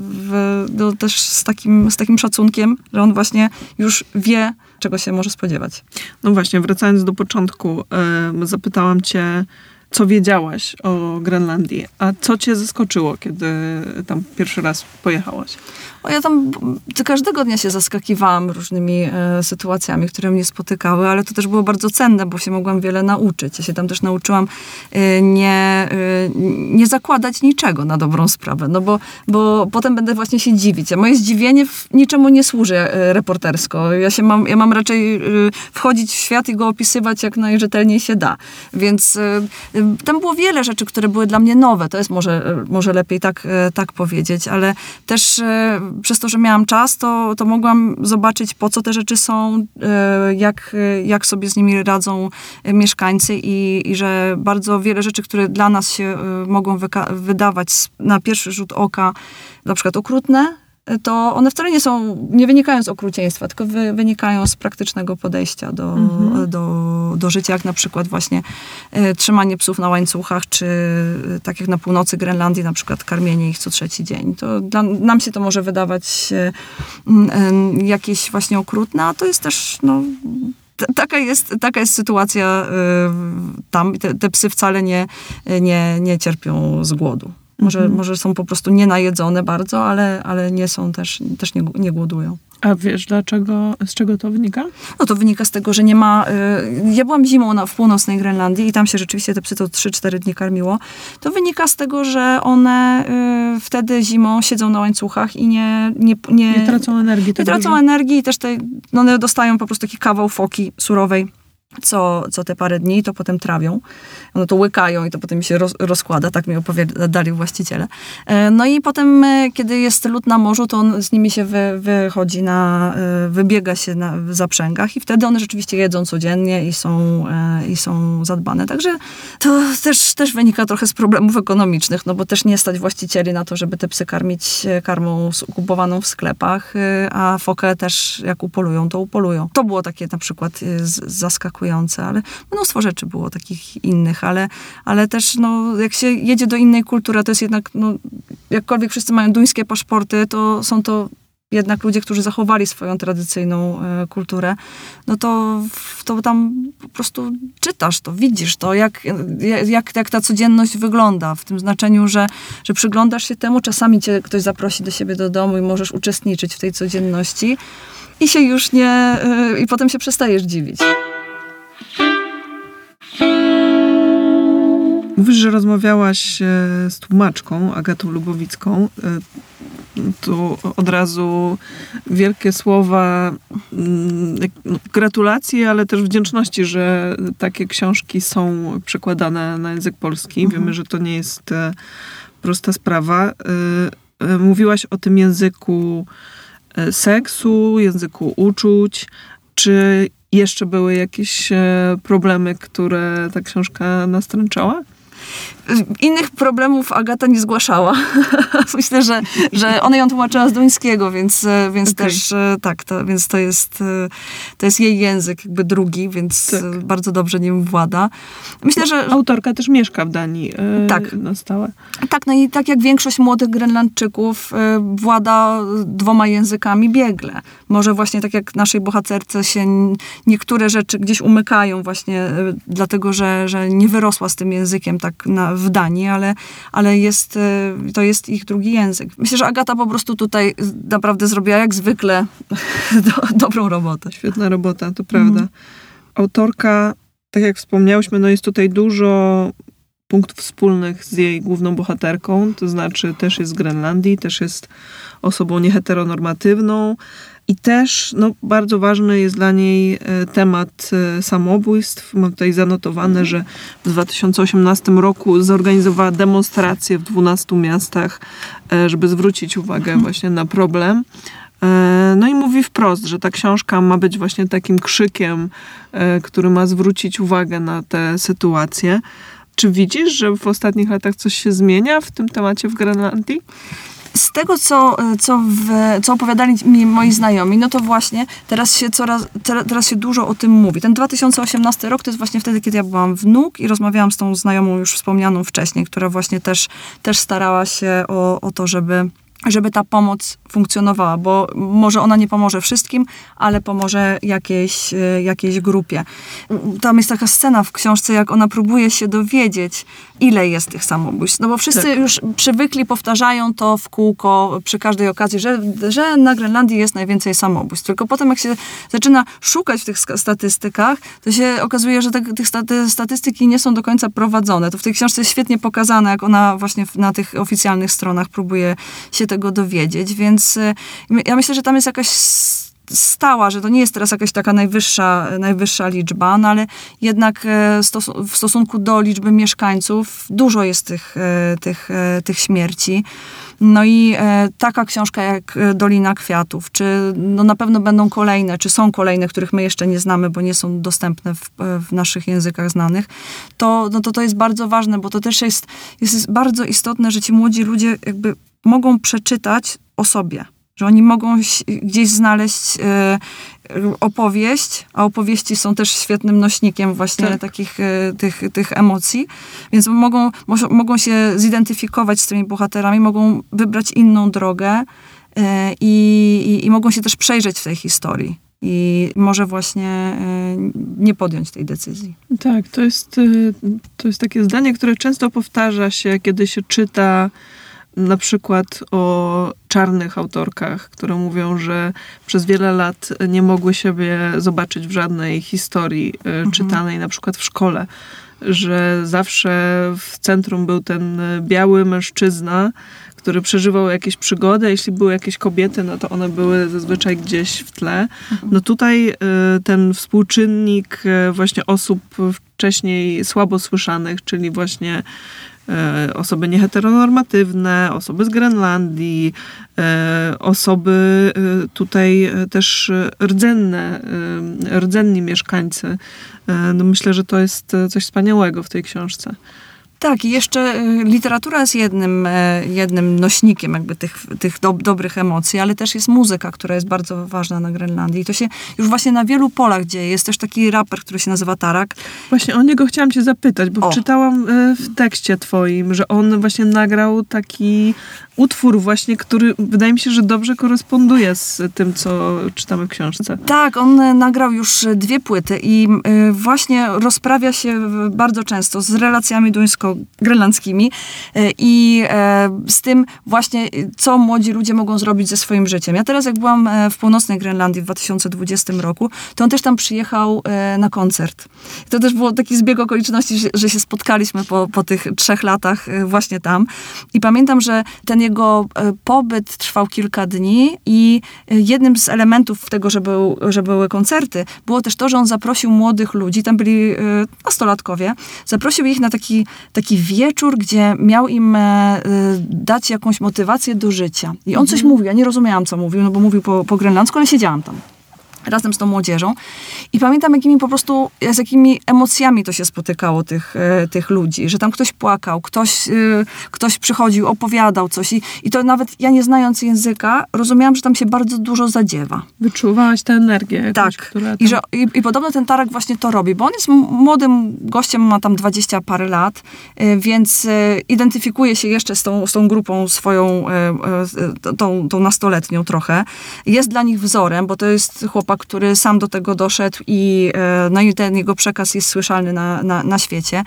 w, no, też z takim, z takim szacunkiem, że on właśnie już wie, czego się może spodziewać. No właśnie, wracając do początku, em, zapytałam cię, co wiedziałaś o Grenlandii, a co cię zaskoczyło, kiedy tam pierwszy raz pojechałaś? Ja tam każdego dnia się zaskakiwałam różnymi e, sytuacjami, które mnie spotykały, ale to też było bardzo cenne, bo się mogłam wiele nauczyć. Ja się tam też nauczyłam e, nie, e, nie zakładać niczego na dobrą sprawę, no bo, bo potem będę właśnie się dziwić. A moje zdziwienie w niczemu nie służy e, reportersko. Ja, się mam, ja mam raczej e, wchodzić w świat i go opisywać jak najrzetelniej się da. Więc e, tam było wiele rzeczy, które były dla mnie nowe. To jest może, może lepiej tak, tak powiedzieć, ale też przez to, że miałam czas, to, to mogłam zobaczyć, po co te rzeczy są, e, jak, jak sobie z nimi radzą e, mieszkańcy i, i że bardzo wiele rzeczy, które dla nas się e, mogą wydawać na pierwszy rzut oka na przykład okrutne, to one wcale nie są, nie wynikają z okrucieństwa, tylko wy, wynikają z praktycznego podejścia do, do, do życia, jak na przykład właśnie e, trzymanie psów na łańcuchach, czy e, tak jak na północy Grenlandii, na przykład karmienie ich co trzeci dzień. To dla, nam się to może wydawać e, jakieś właśnie okrutne, a to jest też, no, taka jest, taka jest sytuacja tam. Te, te psy wcale nie, nie, nie cierpią z głodu. Może, może są po prostu nienajedzone bardzo, ale, ale nie są też, też nie, nie głodują. A wiesz, dlaczego, z czego to wynika? No to wynika z tego, że nie ma... Y, ja byłam zimą na, w północnej Grenlandii i tam się rzeczywiście te psy to 3-4 dni karmiło. To wynika z tego, że one y, wtedy zimą siedzą na łańcuchach i nie... Nie, nie, Nie tracą energii. nie tracą dużo? energii i też te, no one dostają po prostu taki kawał foki surowej co, co te parę dni, to potem trawią. One to łykają i to potem się roz, rozkłada, tak mi opowiadali właściciele. E, No i potem, e, kiedy jest lód na morzu, to on z nimi się wy, wychodzi na, e, wybiega się na w zaprzęgach i wtedy one rzeczywiście jedzą codziennie i są, i są zadbane. Także to też, też wynika trochę z problemów ekonomicznych, no bo też nie stać właścicieli na to, żeby te psy karmić karmą kupowaną w sklepach, a fokę też jak upolują, to upolują. To było takie na przykład e, zaskakujące, ale mnóstwo rzeczy było takich innych, ale, ale też no, jak się jedzie do innej kultury, to jest jednak, no, jakkolwiek wszyscy mają duńskie paszporty, to są to jednak ludzie, którzy zachowali swoją tradycyjną e, kulturę, no to, to tam po prostu czytasz to, widzisz to, jak, jak, jak ta codzienność wygląda, w tym znaczeniu, że, że przyglądasz się temu, czasami cię ktoś zaprosi do siebie do domu i możesz uczestniczyć w tej codzienności i się już nie, e, i potem się przestajesz dziwić. Mówisz, że rozmawiałaś e, z tłumaczką Agatą Lubowicką. E, Tu od razu wielkie słowa mm, no, gratulacji, ale też wdzięczności, że takie książki są przekładane na język polski. Wiemy, że to nie jest e, prosta sprawa. Mówiłaś o tym języku seksu, języku uczuć. Czy jeszcze były jakieś e, problemy, które ta książka nastręczała? Innych problemów Agata nie zgłaszała. Myślę, że, że ona ją tłumaczyła z duńskiego, więc, więc okay. też tak, to, więc to jest, to jest jej język jakby drugi, więc tak. bardzo dobrze nim włada. Myślę, że... Autorka też mieszka w Danii tak. na stałe. Tak, no i tak jak większość młodych Grenlandczyków włada dwoma językami biegle. Może właśnie tak jak naszej bohaterce się niektóre rzeczy gdzieś umykają właśnie dlatego, że, że nie wyrosła z tym językiem tak na, w Danii, ale, ale jest, e, to jest ich drugi język. Myślę, że Agata po prostu tutaj naprawdę zrobiła jak zwykle do, dobrą robotę. Świetna robota, to prawda. Mm. Autorka, tak jak wspomniałyśmy, no jest tutaj dużo punktów wspólnych z jej główną bohaterką, to znaczy też jest z Grenlandii, też jest osobą nieheteronormatywną, i też no, bardzo ważny jest dla niej e, temat e, samobójstw. Mam tutaj zanotowane, że w 2018 roku zorganizowała demonstrację w 12 miastach, e, żeby zwrócić uwagę mhm. właśnie na problem. No i mówi wprost, że ta książka ma być właśnie takim krzykiem, który ma zwrócić uwagę na tę sytuację. Czy widzisz, że w ostatnich latach coś się zmienia w tym temacie w Grenlandii? Z tego, co, co, w, co opowiadali mi moi znajomi, no to właśnie teraz się coraz, teraz się dużo o tym mówi. Ten 2018 rok to jest właśnie wtedy, kiedy ja byłam wnuk i rozmawiałam z tą znajomą już wspomnianą wcześniej, która właśnie też, też starała się o, o to, żeby żeby ta pomoc funkcjonowała, bo może ona nie pomoże wszystkim, ale pomoże jakiejś, e, jakiejś grupie. Tam jest taka scena w książce, jak ona próbuje się dowiedzieć, ile jest tych samobójstw. No bo wszyscy tak. już przywykli, powtarzają to w kółko przy każdej okazji, że, że na Grenlandii jest najwięcej samobójstw. Tylko potem, jak się zaczyna szukać w tych statystykach, to się okazuje, że te, tych statystyki nie są do końca prowadzone. To w tej książce jest świetnie pokazane, jak ona właśnie na tych oficjalnych stronach próbuje się tego dowiedzieć, więc y, ja myślę, że tam jest jakaś stała, że to nie jest teraz jakaś taka najwyższa, najwyższa liczba, no ale jednak e, w stosunku do liczby mieszkańców dużo jest tych, e, tych, e, tych śmierci. No i taka książka jak Dolina Kwiatów, czy no na pewno będą kolejne, czy są kolejne, których my jeszcze nie znamy, bo nie są dostępne w, w naszych językach znanych, to, no to to jest bardzo ważne, bo to też jest, jest bardzo istotne, że ci młodzi ludzie jakby mogą przeczytać o sobie że oni mogą gdzieś znaleźć e, opowieść, a opowieści są też świetnym nośnikiem właśnie tak. takich e, tych, tych emocji, więc mogą, mogą się zidentyfikować z tymi bohaterami, mogą wybrać inną drogę e, i, i, i mogą się też przejrzeć w tej historii i może właśnie nie podjąć tej decyzji. Tak, to jest, to jest takie zdanie, które często powtarza się, kiedy się czyta na przykład o czarnych autorkach, które mówią, że przez wiele lat nie mogły siebie zobaczyć w żadnej historii e, mhm. czytanej, na przykład w szkole. Że zawsze w centrum był ten biały mężczyzna, który przeżywał jakieś przygody. Jeśli były jakieś kobiety, no to one były zazwyczaj gdzieś w tle. Mhm. No tutaj e, ten współczynnik e, właśnie osób wcześniej słabo słyszanych, czyli właśnie osoby nieheteronormatywne, osoby z Grenlandii, e, osoby e, tutaj też rdzenne, rdzenni mieszkańcy. No myślę, że to jest coś wspaniałego w tej książce. Tak, i jeszcze y, literatura jest jednym, e, jednym nośnikiem jakby tych, tych do, dobrych emocji, ale też jest muzyka, która jest bardzo ważna na Grenlandii. I to się już właśnie na wielu polach dzieje. Jest też taki raper, który się nazywa Tarak. Właśnie o niego chciałam cię zapytać, bo o. czytałam e, w tekście twoim, że on właśnie nagrał taki utwór właśnie, który wydaje mi się, że dobrze koresponduje z tym, co czytamy w książce. Tak, on nagrał już dwie płyty i właśnie rozprawia się bardzo często z relacjami duńsko-grenlandzkimi y, i y, z tym właśnie, co młodzi ludzie mogą zrobić ze swoim życiem. Ja teraz, jak byłam e, w północnej Grenlandii w 2020 roku, to on też tam przyjechał e, na koncert. To też było taki zbieg okoliczności, że się spotkaliśmy po, po tych trzech latach e, właśnie tam. I pamiętam, że ten jego e, pobyt trwał kilka dni i e, jednym z elementów tego, że, był, że były koncerty, było też to, że on zaprosił młodych ludzi, tam byli e, nastolatkowie, zaprosił ich na taki, taki wieczór, gdzie miał im dać jakąś motywację do życia. I on coś mhm. mówił, ja nie rozumiałam, co mówił, no bo mówił po, po grenlandzku, ale siedziałam tam. Razem z tą młodzieżą. I pamiętam, jakimi po prostu, z jakimi emocjami to się spotykało tych, e, tych ludzi, że tam ktoś płakał, ktoś, e, ktoś przychodził, opowiadał coś i, i to nawet ja nie znając języka, rozumiałam, że tam się bardzo dużo zadziewa. Wyczuwałaś tę energię. Jakąś, Tak. Tam... I, że, i, I podobno ten Tarek właśnie to robi, bo on jest młodym gościem, ma tam dwadzieścia parę lat, y, więc identyfikuje się jeszcze z tą, z tą grupą swoją, tą, tą nastoletnią trochę. Jest dla nich wzorem, bo to jest chłopak, który sam do tego doszedł i, y, no i ten jego przekaz jest słyszalny na, na, na świecie.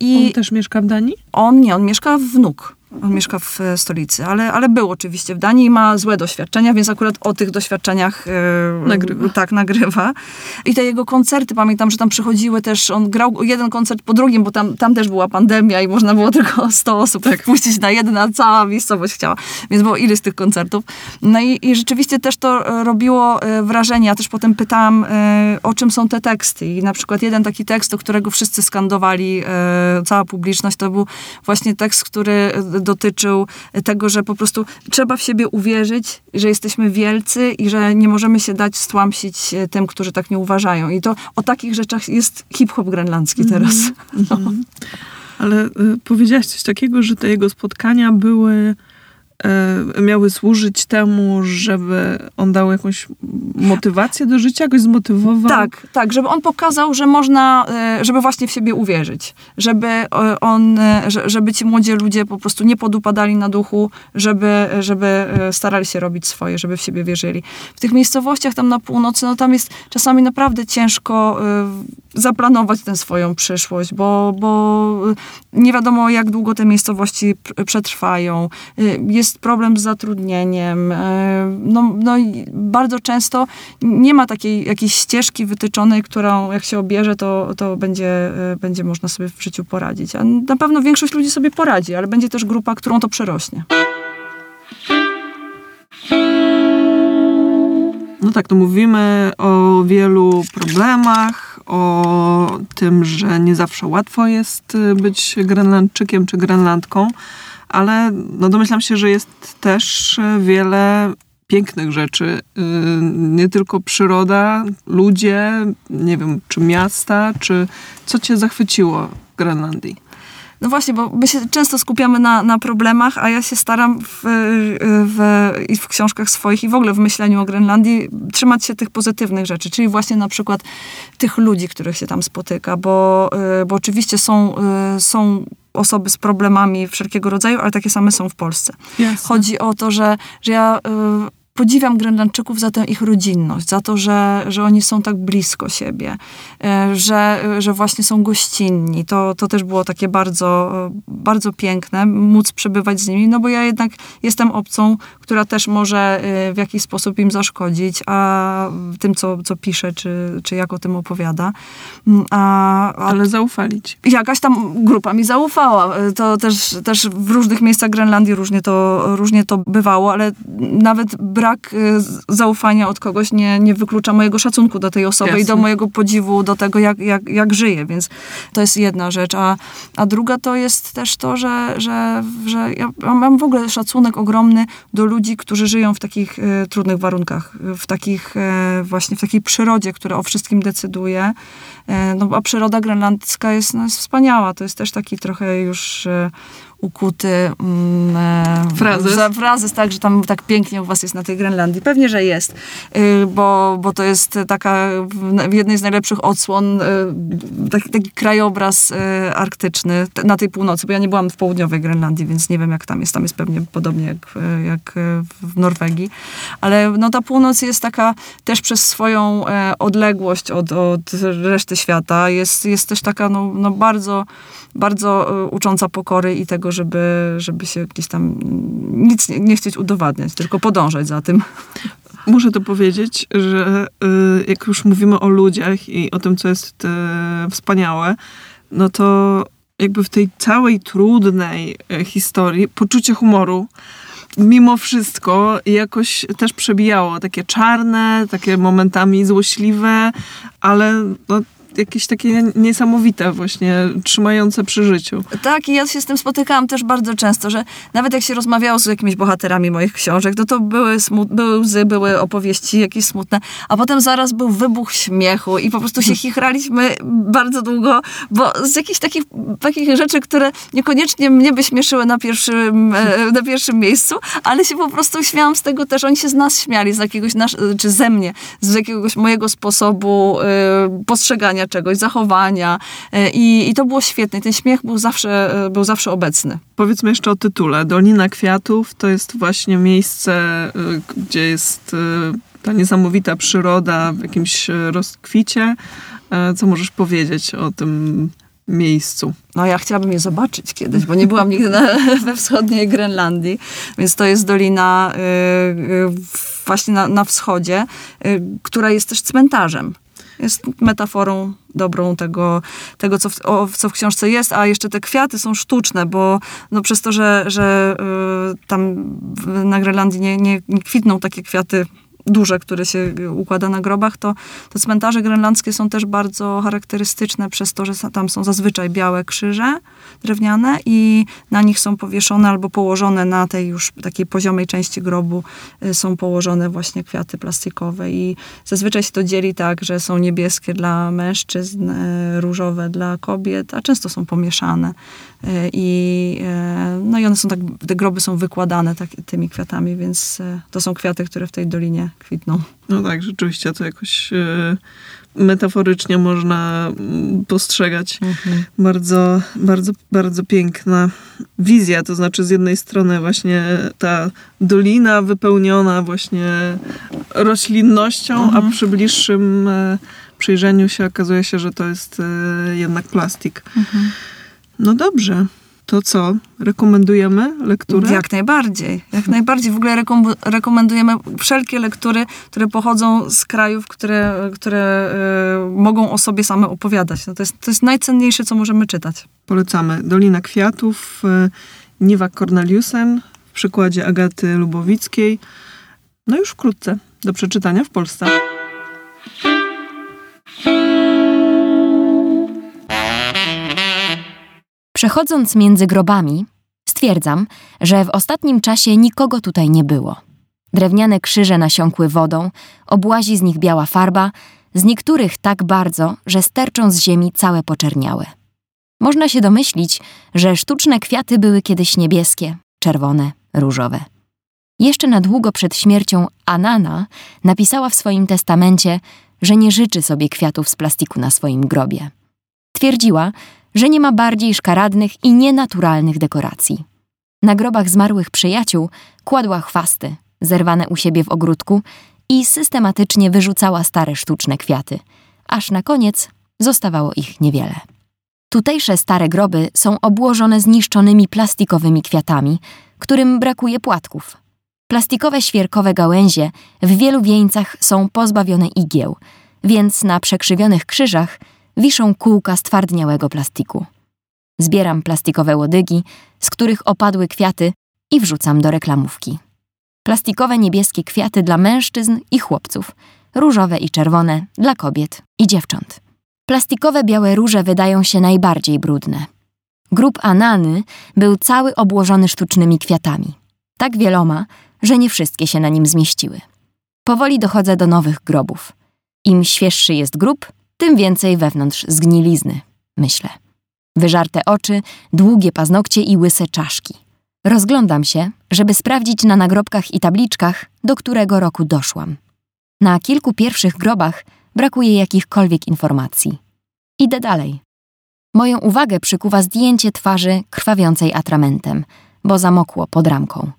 I On też mieszka w Danii? on nie, on mieszka w Nuk. On mieszka w e, stolicy, ale, ale był oczywiście w Danii i ma złe doświadczenia, więc akurat o tych doświadczeniach e, Nagrywa. Tak, nagrywa. I te jego koncerty, pamiętam, że tam przychodziły też, on grał jeden koncert po drugim, bo tam, tam też była pandemia i można było tylko 100 osób tak. wpuścić na jeden, a cała miejscowość chciała. Więc było ileś tych koncertów. No i, i rzeczywiście też to e, robiło wrażenie. Ja też potem pytałam, e, o czym są te teksty. I na przykład jeden taki tekst, do którego wszyscy skandowali, e, cała publiczność, to był właśnie tekst, który dotyczył tego, że po prostu trzeba w siebie uwierzyć, że jesteśmy wielcy i że nie możemy się dać stłamsić e, tym, którzy tak nie uważają. I to o takich rzeczach jest hip-hop grenlandzki teraz. No. Ale y, powiedziałaś coś takiego, że te jego spotkania były, miały służyć temu, żeby on dał jakąś motywację do życia, jakoś zmotywował. Tak, tak, żeby on pokazał, że można, e, żeby właśnie w siebie uwierzyć, żeby e, on, e, że- żeby ci młodzi ludzie po prostu nie podupadali na duchu, żeby, żeby e, starali się robić swoje, żeby w siebie wierzyli. W tych miejscowościach tam na północy, no tam jest czasami naprawdę ciężko e, zaplanować tę swoją przyszłość, bo, bo nie wiadomo jak długo te miejscowości pr- przetrwają. Y, Jest problem z zatrudnieniem. y, No, no bardzo często nie ma takiej jakiejś ścieżki wytyczonej, którą jak się obierze, to, to będzie, y, będzie można sobie w życiu poradzić. A na pewno większość ludzi sobie poradzi, ale będzie też grupa, którą to przerośnie. No tak, to mówimy o wielu problemach, o tym, że nie zawsze łatwo jest y, być Grenlandczykiem czy Grenlandką, ale no domyślam się, że jest też y, wiele pięknych rzeczy. Y, Nie tylko przyroda, ludzie, nie wiem, czy miasta, czy co cię zachwyciło w Grenlandii? No właśnie, bo my się często skupiamy na, na problemach, a ja się staram w, w, i w książkach swoich i w ogóle w myśleniu o Grenlandii trzymać się tych pozytywnych rzeczy, czyli właśnie na przykład tych ludzi, których się tam spotyka, bo, y, bo oczywiście są, y, są osoby z problemami wszelkiego rodzaju, ale takie same są w Polsce. Chodzi o to, że, że ja y, podziwiam Grenlandczyków za tę ich rodzinność, za to, że, że oni są tak blisko siebie, y, że, że właśnie są gościnni. To, to też było takie bardzo, bardzo piękne, móc przebywać z nimi, no bo ja jednak jestem obcą, która też może y, w jakiś sposób im zaszkodzić, a tym, co, co pisze, czy, czy jak o tym opowiada. Mm, A, a Ale zaufali ci. jakaś tam grupa mi zaufała. To też, też w różnych miejscach Grenlandii różnie to, różnie to bywało, ale nawet brak y, z- zaufania od kogoś nie, nie wyklucza mojego szacunku do tej osoby i Jasne. do mojego podziwu do tego, jak, jak, jak żyje, więc to jest jedna rzecz. A, a druga to jest też to, że, że, że ja mam w ogóle szacunek ogromny do ludzi, którzy żyją w takich e, trudnych warunkach, w takich e, właśnie w takiej przyrodzie, która o wszystkim decyduje. E, no, a przyroda grenlandzka jest, no, jest wspaniała. To jest też taki trochę już ukuty mm, e, Frazes. za- frazes, tak, że tam tak pięknie u was jest na tej Grenlandii. Pewnie, że jest, y, bo, bo to jest taka w, jednej z najlepszych odsłon y, taki, taki krajobraz y, arktyczny na tej północy, bo ja nie byłam w południowej Grenlandii, więc nie wiem jak tam jest. Tam jest pewnie podobnie jak, jak w Norwegii. Ale no, ta północ jest taka też przez swoją e, odległość od, od reszty świata. Jest, jest też taka no, no bardzo, bardzo ucząca pokory i tego, żeby, żeby się gdzieś tam nic nie, nie chcieć udowadniać, tylko podążać za tym. Muszę to powiedzieć, że y, jak już mówimy o ludziach i o tym, co jest y, wspaniałe, no to jakby w tej całej trudnej y, historii poczucie humoru mimo wszystko jakoś też przebijało. Takie czarne, takie momentami złośliwe, ale no, jakieś takie niesamowite właśnie, trzymające przy życiu. Tak, i ja się z tym spotykałam też bardzo często, że nawet jak się rozmawiało z jakimiś bohaterami moich książek, to to były, były łzy, były opowieści jakieś smutne, a potem zaraz był wybuch śmiechu i po prostu się chichraliśmy bardzo długo, bo z jakichś takich, takich rzeczy, które niekoniecznie mnie by śmieszyły na pierwszym, e, na pierwszym miejscu, ale się po prostu śmiałam z tego też, oni się z nas śmiali, z jakiegoś, nasz, czy ze mnie, z jakiegoś mojego sposobu y, postrzegania czegoś, zachowania y, i, to było świetne. Ten śmiech był zawsze, y, był zawsze obecny. Powiedzmy jeszcze o tytule. Dolina Kwiatów to jest właśnie miejsce, gdzie jest ta niesamowita przyroda w jakimś rozkwicie. Co możesz powiedzieć o tym miejscu? No ja chciałabym je zobaczyć kiedyś, bo nie byłam nigdy na, we wschodniej Grenlandii, więc to jest dolina y, y, właśnie na, na wschodzie, y, która jest też cmentarzem. Jest metaforą dobrą tego, tego co, w, o, co w książce jest, a jeszcze te kwiaty są sztuczne, bo no przez to, że, że y, tam na Grenlandii nie, nie, nie kwitną takie kwiaty duże, które się układa na grobach, to, to cmentarze grenlandzkie są też bardzo charakterystyczne przez to, że tam są zazwyczaj białe krzyże drewniane i na nich są powieszone albo położone na tej już takiej poziomej części grobu y, są położone właśnie kwiaty plastikowe i zazwyczaj się to dzieli tak, że są niebieskie dla mężczyzn, y, różowe dla kobiet, a często są pomieszane. Y, I, no i one są tak, te groby są wykładane tak, tymi kwiatami, więc to są kwiaty, które w tej dolinie kwitną. No tak, rzeczywiście to jakoś e, metaforycznie można mm, postrzegać. Mhm. Bardzo, bardzo, bardzo piękna wizja, to znaczy z jednej strony właśnie ta dolina wypełniona właśnie roślinnością, mhm. a przy bliższym e, przyjrzeniu się okazuje się, że to jest e, jednak plastik. Mhm. No dobrze. To co? Rekomendujemy lekturę? Jak najbardziej. Jak najbardziej. W ogóle rekomendujemy wszelkie lektury, które pochodzą z krajów, które, które y, mogą o sobie same opowiadać. No to, jest, to jest najcenniejsze, co możemy czytać. Polecamy. Dolina Kwiatów, y, Niwa Corneliusen w przykładzie Agaty Lubowickiej. No już wkrótce do przeczytania w Polsce. Przechodząc między grobami, stwierdzam, że w ostatnim czasie nikogo tutaj nie było. Drewniane krzyże nasiąkły wodą, obłazi z nich biała farba, z niektórych tak bardzo, że sterczą z ziemi całe poczerniałe. Można się domyślić, że sztuczne kwiaty były kiedyś niebieskie, czerwone, różowe. Jeszcze na długo przed śmiercią Anana napisała w swoim testamencie, że nie życzy sobie kwiatów z plastiku na swoim grobie. Twierdziła, że nie ma bardziej szkaradnych i nienaturalnych dekoracji. Na grobach zmarłych przyjaciół kładła chwasty, zerwane u siebie w ogródku i systematycznie wyrzucała stare sztuczne kwiaty, aż na koniec zostawało ich niewiele. Tutejsze stare groby są obłożone zniszczonymi plastikowymi kwiatami, którym brakuje płatków. Plastikowe świerkowe gałęzie w wielu wieńcach są pozbawione igieł, więc na przekrzywionych krzyżach wiszą kółka stwardniałego plastiku. Zbieram plastikowe łodygi, z których opadły kwiaty i wrzucam do reklamówki. Plastikowe niebieskie kwiaty dla mężczyzn i chłopców, różowe i czerwone dla kobiet i dziewcząt. Plastikowe białe róże wydają się najbardziej brudne. Grób Anany był cały obłożony sztucznymi kwiatami. Tak wieloma, że nie wszystkie się na nim zmieściły. Powoli dochodzę do nowych grobów. Im świeższy jest grób, tym więcej wewnątrz zgnilizny, myślę. Wyżarte oczy, długie paznokcie i łyse czaszki. Rozglądam się, żeby sprawdzić na nagrobkach i tabliczkach, do którego roku doszłam. Na kilku pierwszych grobach brakuje jakichkolwiek informacji. Idę dalej. Moją uwagę przykuwa zdjęcie twarzy krwawiącej atramentem, bo zamokło pod ramką.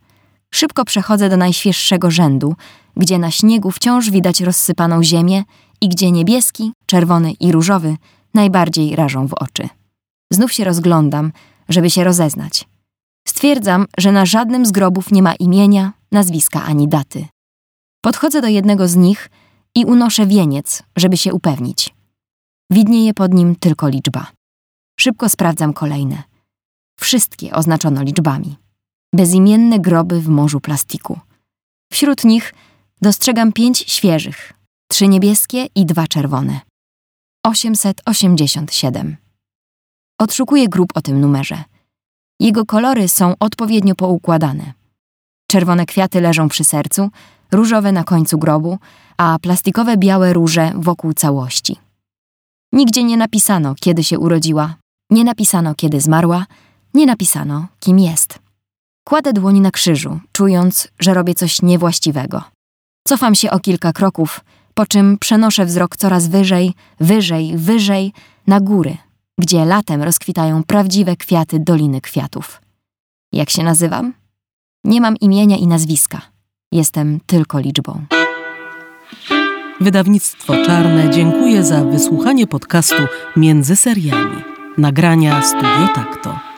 Szybko przechodzę do najświeższego rzędu, gdzie na śniegu wciąż widać rozsypaną ziemię i gdzie niebieski, czerwony i różowy najbardziej rażą w oczy. Znów się rozglądam, żeby się rozeznać. Stwierdzam, że na żadnym z grobów nie ma imienia, nazwiska ani daty. Podchodzę do jednego z nich i unoszę wieniec, żeby się upewnić. Widnieje pod nim tylko liczba. Szybko sprawdzam kolejne. Wszystkie oznaczono liczbami. Bezimienne groby w morzu plastiku. Wśród nich dostrzegam pięć świeżych, trzy niebieskie i dwa czerwone. 887. Odszukuję grób o tym numerze. Jego kolory są odpowiednio poukładane. Czerwone kwiaty leżą przy sercu, różowe na końcu grobu, a plastikowe białe róże wokół całości. Nigdzie nie napisano, kiedy się urodziła, nie napisano, kiedy zmarła, nie napisano, kim jest. Kładę dłoni na krzyżu, czując, że robię coś niewłaściwego. Cofam się o kilka kroków, po czym przenoszę wzrok coraz wyżej, wyżej, wyżej, na góry, gdzie latem rozkwitają prawdziwe kwiaty Doliny Kwiatów. Jak się nazywam? Nie mam imienia i nazwiska. Jestem tylko liczbą. Wydawnictwo Czarne dziękuję za wysłuchanie podcastu Między seriami. Nagrania Studio Takto.